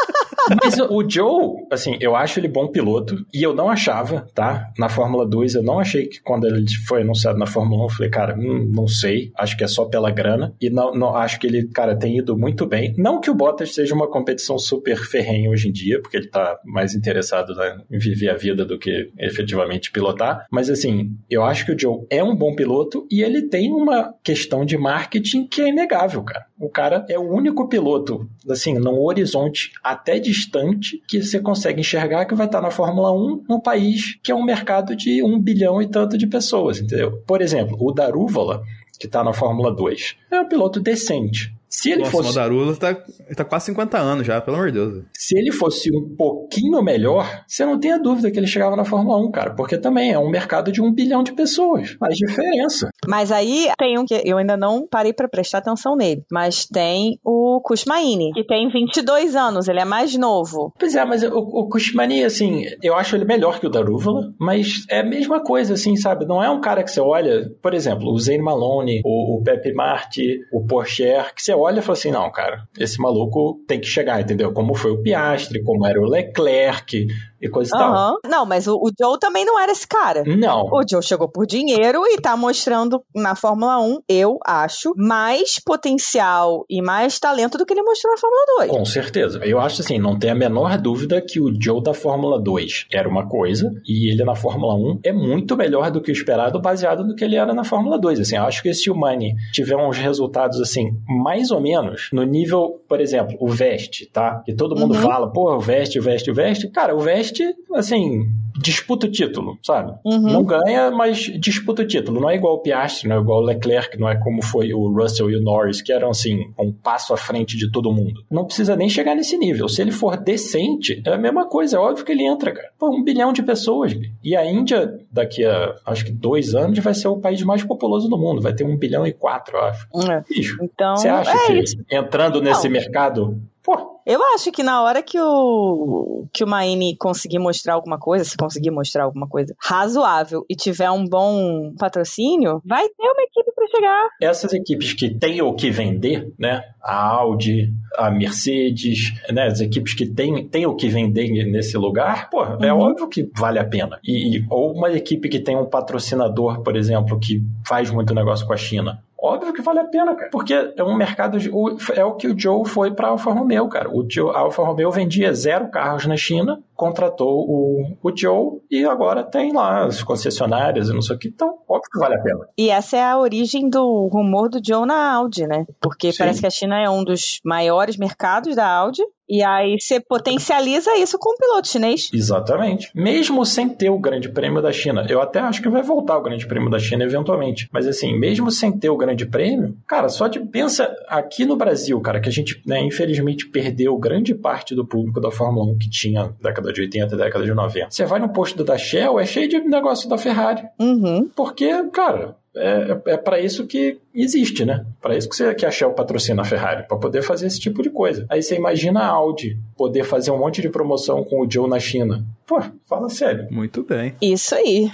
Mas o Joe, assim, eu acho ele bom piloto. E eu não achava, tá? Na Fórmula 2, eu não achei que quando ele foi anunciado na Fórmula 1, eu falei, cara, hum, não sei. Acho que é só pela grana. E não, não acho que ele, cara, tem ido muito bem. Não que o Bottas seja uma competição super ferrenha hoje em dia, porque ele tá mais interessado né, em viver a vida do que efetivamente pilotar. Mas assim, eu acho que o Joe é um bom piloto e ele tem uma questão de marketing que é inegável, cara. O cara é o único piloto, assim, num horizonte até distante que você consegue enxergar que vai estar na Fórmula 1 num país que é um mercado de um bilhão e tanto de pessoas, entendeu? Por exemplo, o Darúvala, que está na Fórmula 2, é um piloto decente. Se ele Nossa, fosse o Madarula tá, tá quase 50 anos já, pelo amor de Deus. se ele fosse um pouquinho melhor, você não tem a dúvida que ele chegava na Fórmula 1, cara, porque também é um mercado de um bilhão de pessoas. Faz diferença. Mas aí tem um que eu ainda não parei pra prestar atenção nele. Mas tem o Kushmaini, que tem 22 anos, ele é mais novo. Pois é, mas o, o Kushmani, assim, eu acho ele melhor que o Darúvala, mas é a mesma coisa, assim, sabe? Não é um cara que você olha, por exemplo, o Zane Malone, o, o Pepe Marti, o Porcher, que você olha e fala assim, não, cara, esse maluco tem que chegar, entendeu? Como foi o Piastri, como era o Leclerc e coisa e tal. Não, mas o, o Joe também não era esse cara. Não, O Joe chegou por dinheiro e tá mostrando na Fórmula 1, eu acho, mais potencial e mais talento do que ele mostrou na Fórmula 2. Com certeza. Eu acho assim, não tem a menor dúvida que o Joe da Fórmula 2 era uma coisa e ele na Fórmula 1 é muito melhor do que o esperado, baseado no que ele era na Fórmula 2. Assim, eu acho que se o Mani tiver uns resultados assim, mais ou menos, no nível, por exemplo, o Veste, tá? Que todo mundo Uhum. fala, pô, o Veste, o Veste, o Veste. Cara, o Veste assim, disputa o título, sabe? Uhum. Não ganha, mas disputa o título. Não é igual o Piastri, não é igual o Leclerc, não é como foi o Russell e o Norris, que eram, assim, um passo à frente de todo mundo. Não precisa nem chegar nesse nível. Se ele for decente, é a mesma coisa. É óbvio que ele entra, cara. Pô, um bilhão de pessoas. E a Índia, daqui a, acho que dois anos, vai ser o país mais populoso do mundo. Vai ter um bilhão e quatro, eu acho. É. Bicho, então, você acha é que isso. entrando nesse não. mercado, pô, eu acho que na hora que o que o Maine conseguir mostrar alguma coisa, se conseguir mostrar alguma coisa razoável e tiver um bom patrocínio, vai ter uma equipe para chegar. Essas equipes que têm o que vender, né? A Audi, a Mercedes, né? As equipes que têm, têm o que vender nesse lugar, pô, é uhum. óbvio que vale a pena. E, e, ou uma equipe que tem um patrocinador, por exemplo, que faz muito negócio com a China. Óbvio que vale a pena, cara. Porque é um mercado. De, é o que o Joe foi para Alfa Romeo, cara. O Joe, a Alfa Romeo vendia zero carros na China, contratou o, o Joe e agora tem lá as concessionárias e não sei o que. Então, óbvio que vale a pena. E essa é a origem do rumor do Joe na Audi, né? Porque Sim. parece que a China é um dos maiores mercados da Audi e aí você potencializa isso com o piloto chinês. Exatamente. Mesmo sem ter o Grande Prêmio da China. Eu até acho que vai voltar o Grande Prêmio da China eventualmente. Mas assim, mesmo sem ter o Grande Prêmio, cara, só de pensa aqui no Brasil, cara, que a gente, né, infelizmente perdeu grande parte do público da Fórmula 1 que tinha década de 80 década de 90. Você vai no posto da Shell, é cheio de negócio da Ferrari. Uhum. Porque, cara, é, é para isso que existe, né? Para isso que, você, que a Shell patrocina a Ferrari, para poder fazer esse tipo de coisa. Aí você imagina a Audi poder fazer um monte de promoção com o Joe na China. Pô, fala sério. Muito bem. Isso aí.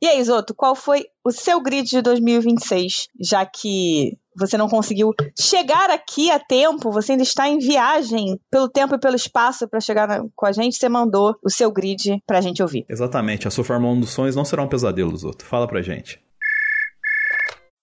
E aí, Zoto, qual foi o seu grid de 2026? Já que você não conseguiu chegar aqui a tempo, você ainda está em viagem pelo tempo e pelo espaço para chegar na, com a gente, você mandou o seu grid para a gente ouvir. Exatamente. A sua 1 dos sonhos não será um pesadelo, Zoto. Fala pra gente.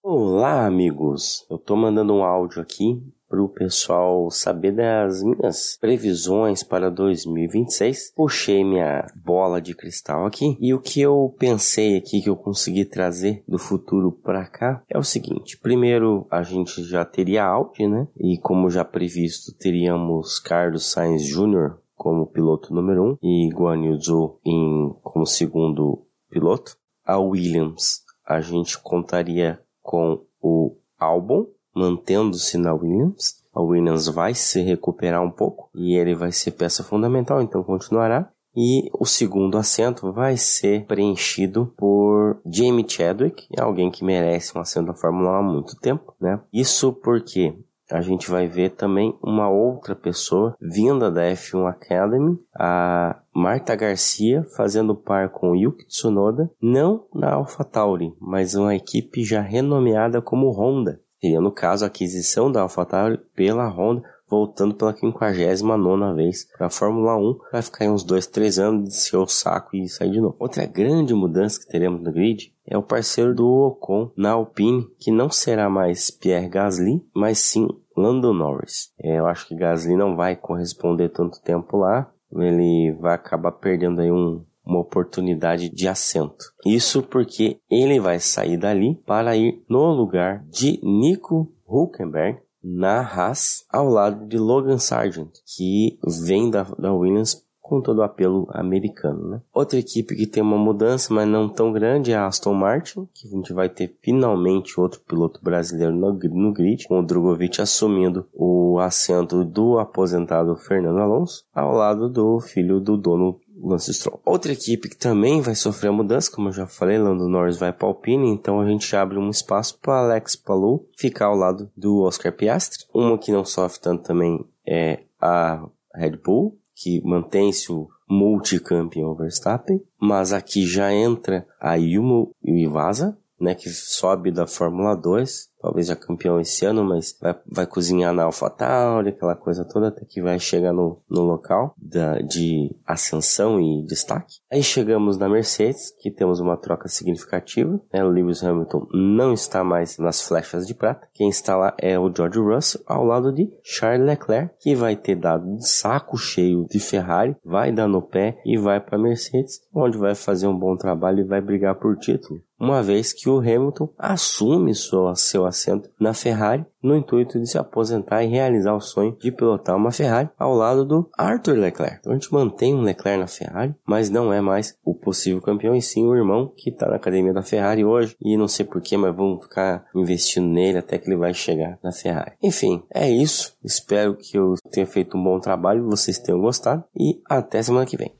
Olá, amigos. Eu tô mandando um áudio aqui para o pessoal saber das minhas previsões para 2026. Puxei minha bola de cristal aqui e o que eu pensei aqui que eu consegui trazer do futuro para cá é o seguinte: primeiro, a gente já teria Audi, né? E como já previsto, teríamos Carlos Sainz Jr. como piloto número 1 um, e Guan Yu Zhou em como segundo piloto. A Williams, a gente contaria com o álbum, mantendo-se na Williams. A Williams vai se recuperar um pouco e ele vai ser peça fundamental, então continuará. E o segundo assento vai ser preenchido por Jamie Chadwick, alguém que merece um assento na Fórmula 1 há muito tempo, né? Isso porque a gente vai ver também uma outra pessoa vinda da F1 Academy, a Marta Garcia, fazendo par com Yuki Tsunoda, não na AlphaTauri, mas uma equipe já renomeada como Honda. Seria, no caso, a aquisição da AlphaTauri pela Honda, voltando pela 59 vez para a Fórmula 1, vai ficar uns 2, 3 anos de seu saco e sair de novo. Outra grande mudança que teremos no grid é o parceiro do Ocon na Alpine, que não será mais Pierre Gasly, mas sim Lando Norris. É, eu acho que Gasly não vai corresponder tanto tempo lá, ele vai acabar perdendo aí um, uma oportunidade de assento. Isso porque ele vai sair dali para ir no lugar de Nico Hulkenberg na Haas ao lado de Logan Sargent, que vem da, da Williams com todo o apelo americano. Né? Outra equipe que tem uma mudança, mas não tão grande, é a Aston Martin, que a gente vai ter finalmente outro piloto brasileiro no, no grid, com o Drogovic assumindo o assento do aposentado Fernando Alonso, ao lado do filho do dono Lance Stroll. Outra equipe que também vai sofrer a mudança, como eu já falei, Lando Norris vai para Alpine, então a gente abre um espaço para Alex Palou ficar ao lado do Oscar Piastri. Uma que não sofre tanto também é a Red Bull, que mantém-se o multicampeão Verstappen, mas aqui já entra a Yumo Iwasa, né, que sobe da Fórmula 2, talvez já campeão esse ano, mas vai, vai cozinhar na AlphaTauri, aquela coisa toda, até que vai chegar no, no local da, de ascensão e destaque. Aí chegamos na Mercedes, que temos uma troca significativa, né, o Lewis Hamilton não está mais nas flechas de prata, quem está lá é o George Russell, ao lado de Charles Leclerc, que vai ter dado de saco cheio de Ferrari, vai dar no pé e vai para Mercedes, onde vai fazer um bom trabalho e vai brigar por título. Uma vez que o Hamilton assume sua, seu assento na Ferrari, no intuito de se aposentar e realizar o sonho de pilotar uma Ferrari ao lado do Arthur Leclerc. Então a gente mantém um Leclerc na Ferrari, mas não é mais o possível campeão, e sim o irmão que está na academia da Ferrari hoje, e não sei porquê, mas vamos ficar investindo nele até que ele vai chegar na Ferrari. Enfim, é isso. Espero que eu tenha feito um bom trabalho, vocês tenham gostado, e até semana que vem.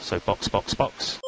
So box, box, box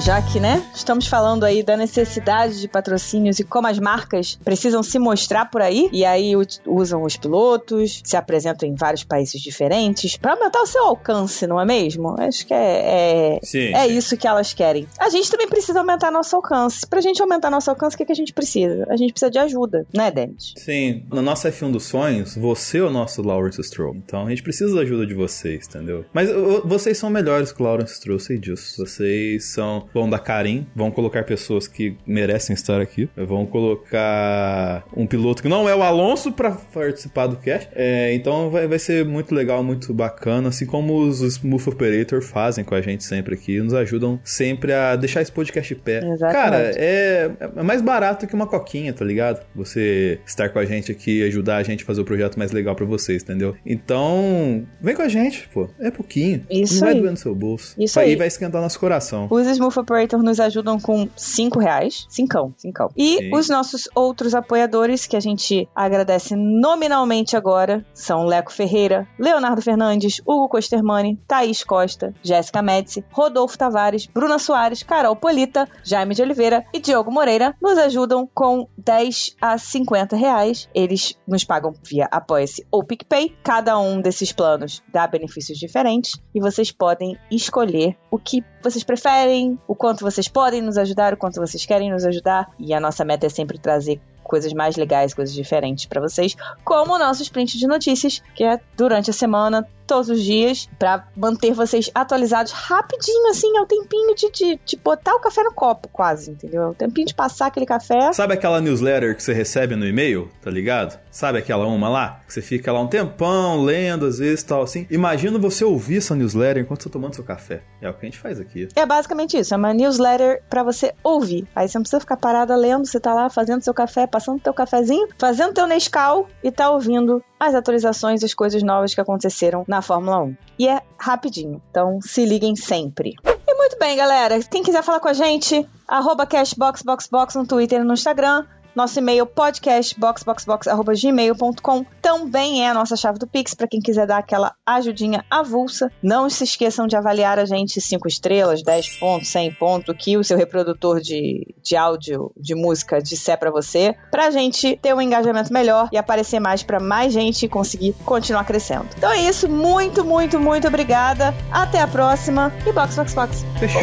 já que, né, estamos falando aí da necessidade de patrocínios e como as marcas precisam se mostrar por aí, e aí usam os pilotos, se apresentam em vários países diferentes, para aumentar o seu alcance, não é mesmo? Acho que é, é, sim, é sim. isso que elas querem. A gente também precisa aumentar nosso alcance. Pra gente aumentar nosso alcance, o que, que a gente precisa? A gente precisa de ajuda, né, Dennis? Sim, no nosso F1 dos sonhos, você é o nosso Lawrence Stroll. Então a gente precisa da ajuda de vocês, entendeu? Mas vocês são melhores que o Lawrence Stroll, sei disso. Vocês são vão dar Karim, vão colocar pessoas que merecem estar aqui, vão colocar um piloto que não é o Alonso para participar do cast. É, então vai, vai ser muito legal, muito bacana, assim como os, Smooth Operator fazem com a gente sempre aqui, nos ajudam sempre a deixar esse podcast de pé. Exatamente. Cara, é, é mais barato que uma coquinha, tá ligado? Você estar com a gente aqui, ajudar a gente a fazer o projeto mais legal para vocês, entendeu? Então, vem com a gente, pô. É pouquinho. Isso não aí. vai doer no seu bolso. Isso aí. aí vai esquentar nosso coração. Os Smooth Operator nos ajudam com 5 reais. Cincão, cincão. E Sim. os nossos outros apoiadores, que a gente agradece nominalmente agora, são Leco Ferreira, Leonardo Fernandes, Hugo Costermani, Thaís Costa, Jéssica Médici, Rodolfo Tavares, Bruna Soares, Carol Polita, Jaime de Oliveira e Diogo Moreira. Nos ajudam com 10 a 50 reais. Eles nos pagam via Apoia-se ou PicPay. Cada um desses planos dá benefícios diferentes e vocês podem escolher o que vocês preferem, o quanto vocês podem nos ajudar, o quanto vocês querem nos ajudar. E a nossa meta é sempre trazer coisas mais legais, coisas diferentes para vocês, como o nosso sprint de notícias, que é durante a semana, todos os dias, para manter vocês atualizados rapidinho, assim, é o tempinho de, de, de, botar o café no copo, quase, entendeu? É o tempinho de passar aquele café. Sabe aquela newsletter que você recebe no e-mail, tá ligado? Sabe aquela uma lá? Que você fica lá um tempão lendo, às vezes tal, assim. Imagina você ouvir essa newsletter enquanto você tá tomando seu café. É o que a gente faz aqui. É basicamente isso, é uma newsletter para você ouvir. Aí você não precisa ficar parada lendo, você tá lá fazendo seu café, passando teu cafezinho, fazendo teu Nescau e tá ouvindo as atualizações, as coisas novas que aconteceram na Fórmula 1. E é rapidinho, então se liguem sempre. E muito bem, galera. Quem quiser falar com a gente, arroba cashboxboxbox no Twitter e no Instagram. Nosso e-mail podcastboxboxbox@gmail.com também é a nossa chave do Pix para quem quiser dar aquela ajudinha avulsa. Não se esqueçam de avaliar a gente 5 estrelas, 10 pontos, 100 pontos, que o seu reprodutor de, de áudio, de música disser para você, pra gente ter um engajamento melhor e aparecer mais para mais gente conseguir continuar crescendo. Então é isso, muito, muito, muito obrigada. Até a próxima e box box box. Fechou.